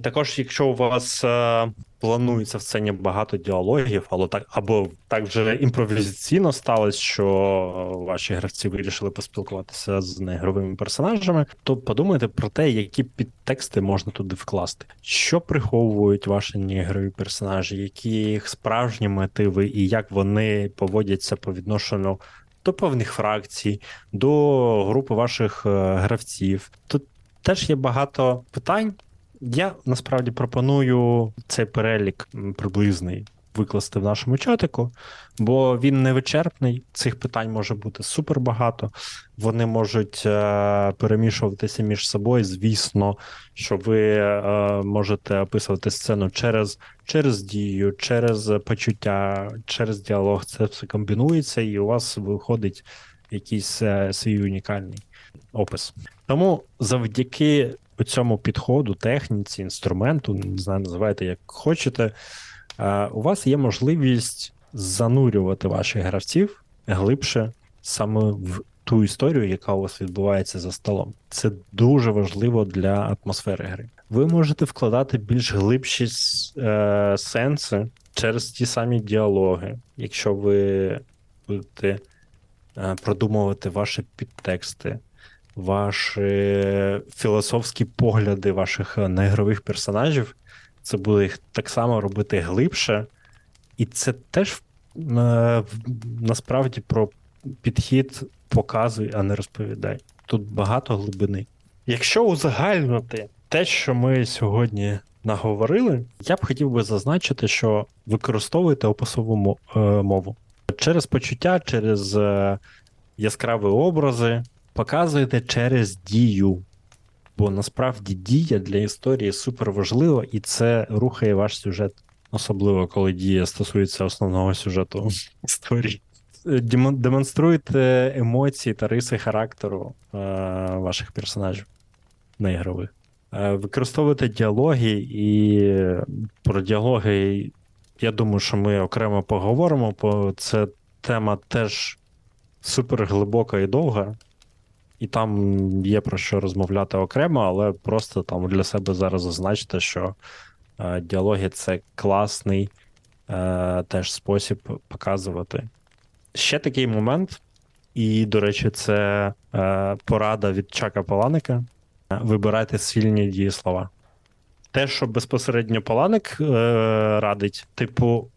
Також, якщо у вас е, планується в сцені багато діалогів, але так або так вже імпровізаційно сталося, що е, ваші гравці вирішили поспілкуватися з неігровими персонажами, то подумайте про те, які підтексти можна туди вкласти, що приховують ваші неігрові персонажі, які їх справжні мотиви, і як вони поводяться по відношенню до певних фракцій, до групи ваших е, гравців. Тут теж є багато питань. Я насправді пропоную цей перелік приблизний викласти в нашому чатику, бо він не вичерпний. Цих питань може бути супер багато. Вони можуть е, перемішуватися між собою. Звісно, що ви е, можете описувати сцену через, через дію, через почуття, через діалог. Це все комбінується, і у вас виходить якийсь е, свій унікальний опис. Тому завдяки цьому підходу, техніці, інструменту, не знаю, називайте як хочете, у вас є можливість занурювати ваших гравців глибше саме в ту історію, яка у вас відбувається за столом. Це дуже важливо для атмосфери гри. Ви можете вкладати більш глибші е, сенси через ті самі діалоги, якщо ви будете е, продумувати ваші підтексти, ваші філософські погляди ваших е, неігрових персонажів. Це буде їх так само робити глибше, і це теж е, насправді про підхід показуй, а не розповідай. Тут багато глибини. Якщо узагальнити те, що ми сьогодні наговорили, я б хотів би зазначити, що використовуйте описову е, мову через почуття, через яскраві образи, показуєте через дію. Бо насправді дія для історії супер важлива, і це рухає ваш сюжет, особливо коли дія стосується основного сюжету історії. Демонструйте емоції та риси характеру е, ваших персонажів неігрових. Е, використовуйте діалоги, і про діалоги, я думаю, що ми окремо поговоримо, бо це тема теж супер глибока і довга. І там є про що розмовляти окремо, але просто там для себе зараз зазначте, що е, діалоги це класний е, теж спосіб показувати. Ще такий момент, і, до речі, це е, порада від Чака Паланика. Вибирайте сильні дієслова. Те, що безпосередньо Паланик е, радить, типу,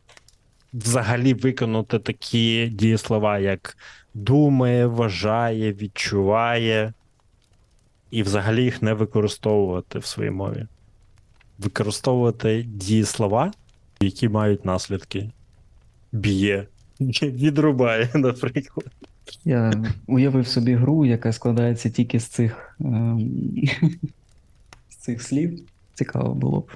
взагалі виконати такі дієслова, як думає, вважає, відчуває, і взагалі їх не використовувати в своїй мові. Використовувати дієслова, які мають наслідки. Б'є, відрубає, наприклад. Я уявив собі гру, яка складається тільки з цих, ем, з цих слів. Цікаво було б.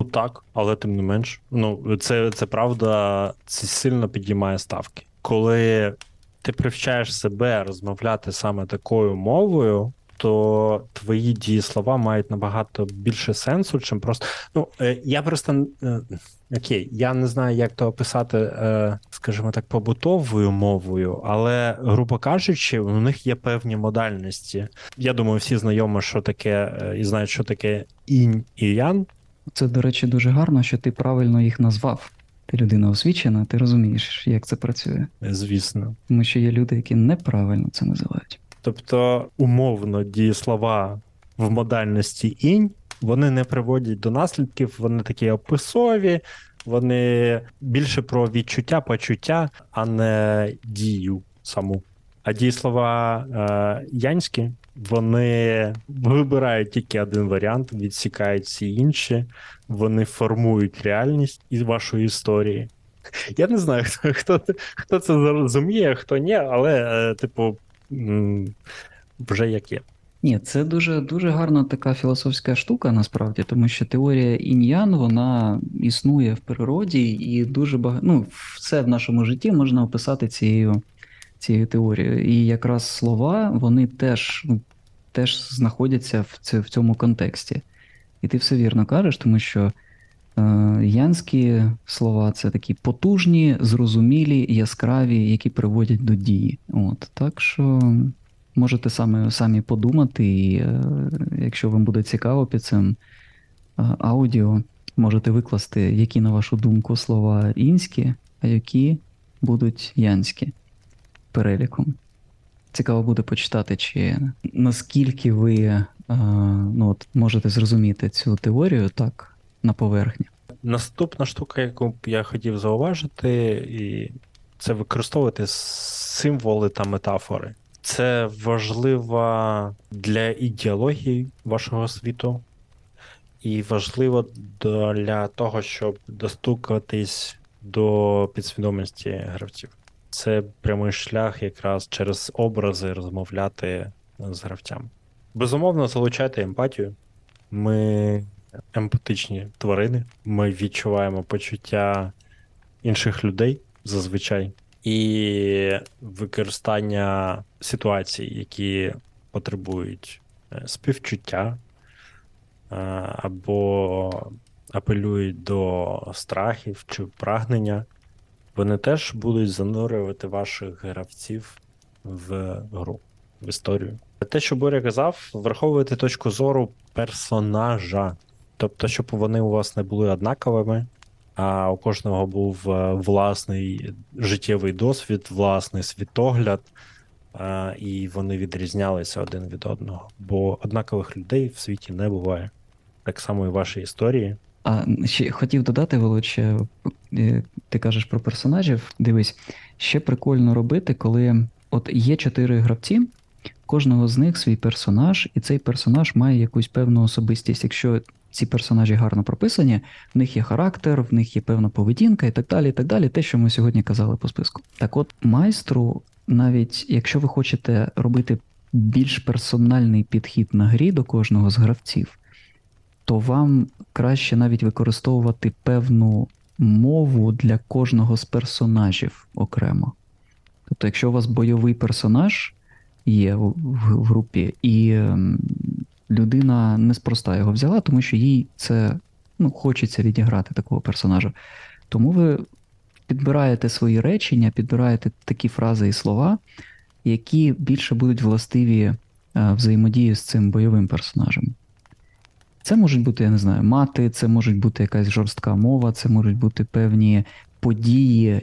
Ну так, але тим не менш. Ну, це, це правда, це сильно підіймає ставки. Коли ти привчаєш себе розмовляти саме такою мовою, то твої дієслова мають набагато більше сенсу, чим просто. Ну, е, я просто е, окей, я не знаю, як то описати, е, скажімо так, побутовою мовою, але, грубо кажучи, у них є певні модальності. Я думаю, всі знайомі, що таке, і знають, що таке інь і ян. Це, до речі, дуже гарно, що ти правильно їх назвав. Ти людина освічена, ти розумієш, як це працює. Звісно. Тому що є люди, які неправильно це називають. Тобто, умовно, дієслова в модальності інь вони не приводять до наслідків, вони такі описові, вони більше про відчуття, почуття, а не дію саму. А дієслова е, янські вони вибирають тільки один варіант, відсікають всі інші, вони формують реальність із вашої історії. Я не знаю, хто, хто, хто це зрозуміє, хто ні, але, е, типу, вже як є. Ні, це дуже дуже гарна така філософська штука, насправді, тому що теорія інь-ян, вона існує в природі, і дуже багато ну, все в нашому житті можна описати цією цією теорією. І якраз слова вони теж ну, теж знаходяться в цьому контексті. І ти все вірно кажеш, тому що е, янські слова це такі потужні, зрозумілі, яскраві, які приводять до дії. От, так що можете самі, самі подумати, і е, якщо вам буде цікаво під цим е, аудіо, можете викласти, які, на вашу думку, слова інські, а які будуть янські переліком. Цікаво буде почитати, чи наскільки ви е, ну, от, можете зрозуміти цю теорію так на поверхні. Наступна штука, яку б я хотів зауважити, і це використовувати символи та метафори. Це важливо для ідеології вашого світу, і важливо для того, щоб достукатись до підсвідомості гравців. Це прямий шлях якраз через образи розмовляти з гравцями. Безумовно, залучайте емпатію. Ми емпатичні тварини, ми відчуваємо почуття інших людей зазвичай, і використання ситуацій, які потребують е, співчуття е, або апелюють до страхів чи прагнення, вони теж будуть занурювати ваших гравців в гру, в історію. Те, що Боря казав, враховуйте точку зору персонажа. Тобто, щоб вони у вас не були однаковими, а у кожного був е, власний життєвий досвід, власний світогляд, е, і вони відрізнялися один від одного. Бо однакових людей в світі не буває. Так само і в вашій історії. А ще хотів додати, Володь, ти кажеш про персонажів. Дивись, ще прикольно робити, коли от є чотири гравці, кожного з них свій персонаж, і цей персонаж має якусь певну особистість. Якщо ці персонажі гарно прописані, в них є характер, в них є певна поведінка і так далі. і так далі, Те, що ми сьогодні казали по списку. Так от, майстру, навіть якщо ви хочете робити більш персональний підхід на грі до кожного з гравців, то вам краще навіть використовувати певну мову для кожного з персонажів окремо. Тобто, якщо у вас бойовий персонаж є в, в групі, і ем, людина неспроста його взяла, тому що їй це ну, хочеться відіграти такого персонажа. Тому ви підбираєте свої речення, підбираєте такі фрази і слова, які більше будуть властиві е, взаємодії з цим бойовим персонажем. Це можуть бути, я не знаю, мати, це можуть бути якась жорстка мова, це можуть бути певні події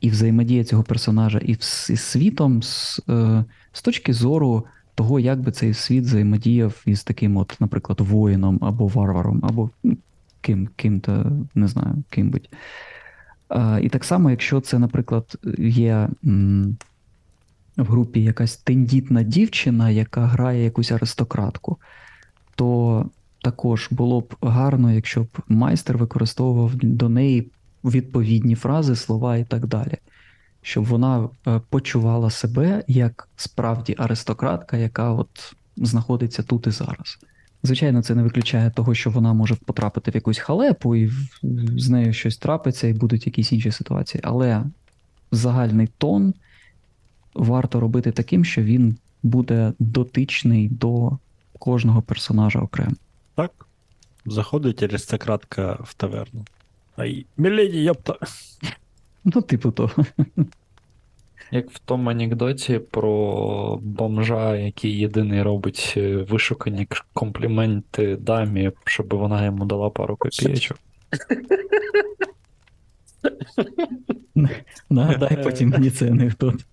і взаємодія цього персонажа і з світом з, е, з точки зору того, як би цей світ взаємодіяв із таким, от, наприклад, воїном або варваром, або ну, ким, ким-то, не знаю, ким будь. І так само, якщо це, наприклад, є в групі якась тендітна дівчина, яка грає якусь аристократку, то також було б гарно, якщо б майстер використовував до неї відповідні фрази, слова і так далі щоб вона е, почувала себе як справді аристократка, яка от знаходиться тут і зараз. Звичайно, це не виключає того, що вона може потрапити в якусь халепу, і з нею щось трапиться, і будуть якісь інші ситуації. Але загальний тон варто робити таким, що він буде дотичний до кожного персонажа окремо. Так. Заходить аристократка в таверну. Ай, міледі, ёпта. Ну, типу того. Як в тому анекдоті про бомжа, який єдиний робить е, вишукані компліменти дамі, щоб вона йому дала пару копійочок. Нагадай потім мені цей анекдот.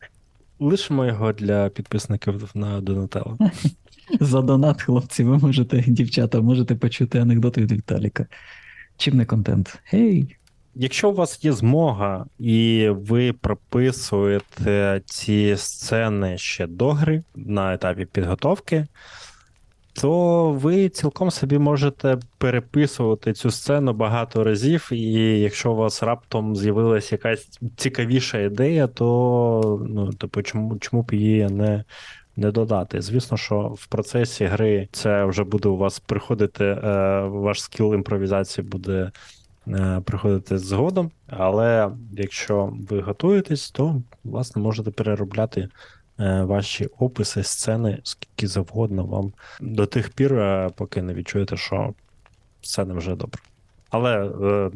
Лишимо його для підписників на Донателло. За донат, хлопці, ви можете, дівчата, можете почути анекдоти від Віталіка. Чим не контент? Гей! Якщо у вас є змога, і ви прописуєте ці сцени ще до гри на етапі підготовки, то ви цілком собі можете переписувати цю сцену багато разів, і якщо у вас раптом з'явилася якась цікавіша ідея, то ну, типу, чому, чому б її не, не додати? Звісно, що в процесі гри це вже буде у вас приходити, е, ваш скіл імпровізації буде е, приходити згодом, але якщо ви готуєтесь, то власне можете переробляти е, ваші описи, сцени скільки завгодно вам до тих пір, поки не відчуєте, що все не вже добре. Але е,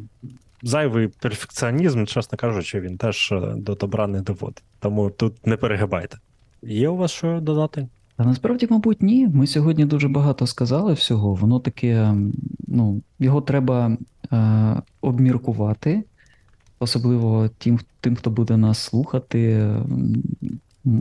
зайвий перфекціонізм, чесно кажучи, він теж до добра не доводить. Тому тут не перегибайте. Є у вас що додати? Та насправді, мабуть, ні. Ми сьогодні дуже багато сказали всього. Воно таке, ну, його треба е, обміркувати, особливо тим, тим, хто буде нас слухати.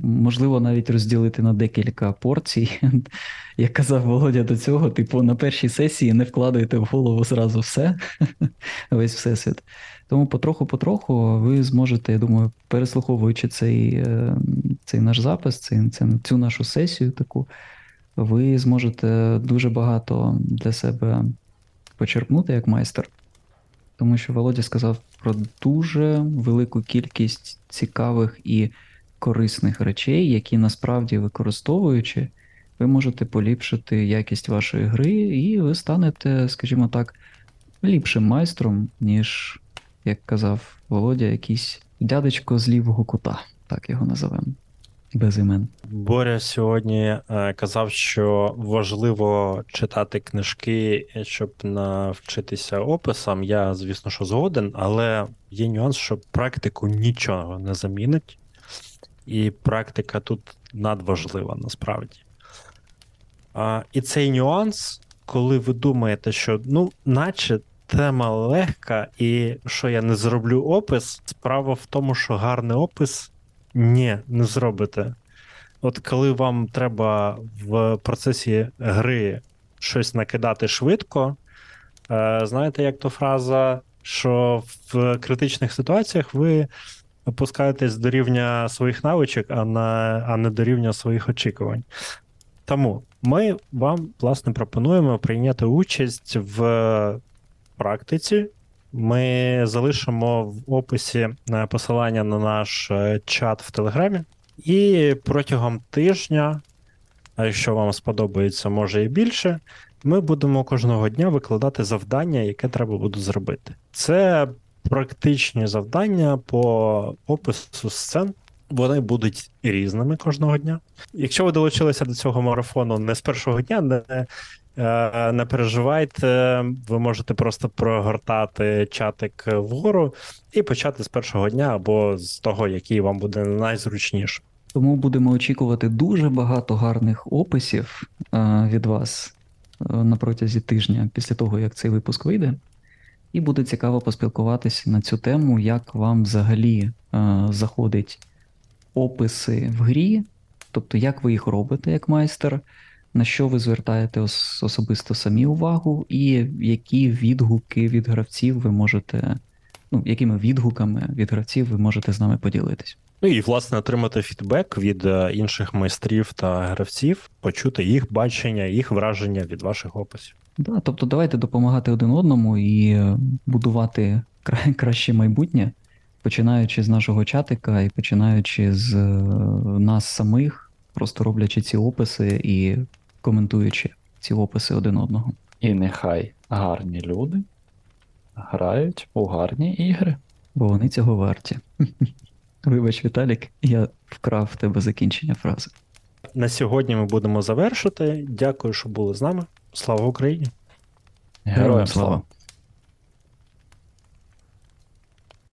Можливо, навіть розділити на декілька порцій. Як казав Володя до цього, типу, на першій сесії не вкладайте в голову зразу все, весь всесвіт. Тому потроху-потроху ви зможете, я думаю, переслуховуючи цей, е, цей наш запис, цей, це- цю нашу сесію таку, ви зможете дуже багато для себе почерпнути як майстер. Тому що Володя сказав про дуже велику кількість цікавих і корисних речей, які насправді використовуючи, ви можете поліпшити якість вашої гри, і ви станете, скажімо так, ліпшим майстром, ніж, як казав Володя, якийсь дядечко з лівого кута, так його називемо. Без імен. Боря сьогодні е, казав, що важливо читати книжки, щоб навчитися описам. Я, звісно, що згоден, але є нюанс, що практику нічого не замінить, і практика тут надважлива насправді. І цей нюанс, коли ви думаєте, що ну, наче тема легка, і що я не зроблю опис, справа в тому, що гарний опис ні, не зробите. От коли вам треба в процесі гри щось накидати швидко, е, знаєте, як то фраза, що в критичних ситуаціях ви опускаєтесь до рівня своїх навичок, а, на, а не до рівня своїх очікувань. Тому ми вам, власне, пропонуємо прийняти участь в практиці. Ми залишимо в описі е, посилання на наш е, чат в Телеграмі. І протягом тижня, а якщо вам сподобається, може і більше, ми будемо кожного дня викладати завдання, яке треба буде зробити. Це практичні завдання по опису сцен. Вони будуть різними кожного дня. Якщо ви долучилися до цього марафону не з першого дня, не, не переживайте, ви можете просто прогортати чатик вгору і почати з першого дня або з того, який вам буде найзручніше. Тому будемо очікувати дуже багато гарних описів е, від вас е, на протязі тижня після того, як цей випуск вийде. І буде цікаво поспілкуватися на цю тему, як вам взагалі е, заходить описи в грі, тобто як ви їх робите як майстер, на що ви звертаєте особисто самі увагу, і які відгуки від гравців ви можете, ну, якими відгуками від гравців ви можете з нами поділитись. Ну і власне отримати фідбек від е, інших майстрів та гравців, почути їх бачення, їх враження від ваших описів. Да, тобто давайте допомагати один одному і е, будувати кра- краще майбутнє, починаючи з нашого чатика і починаючи з е, нас самих, просто роблячи ці описи і коментуючи ці описи один одного. І нехай гарні люди грають у гарні ігри. Бо вони цього варті. Вибач, Віталік, я вкрав в тебе закінчення фрази. На сьогодні ми будемо завершити. Дякую, що були з нами. Слава Україні! Героям слава!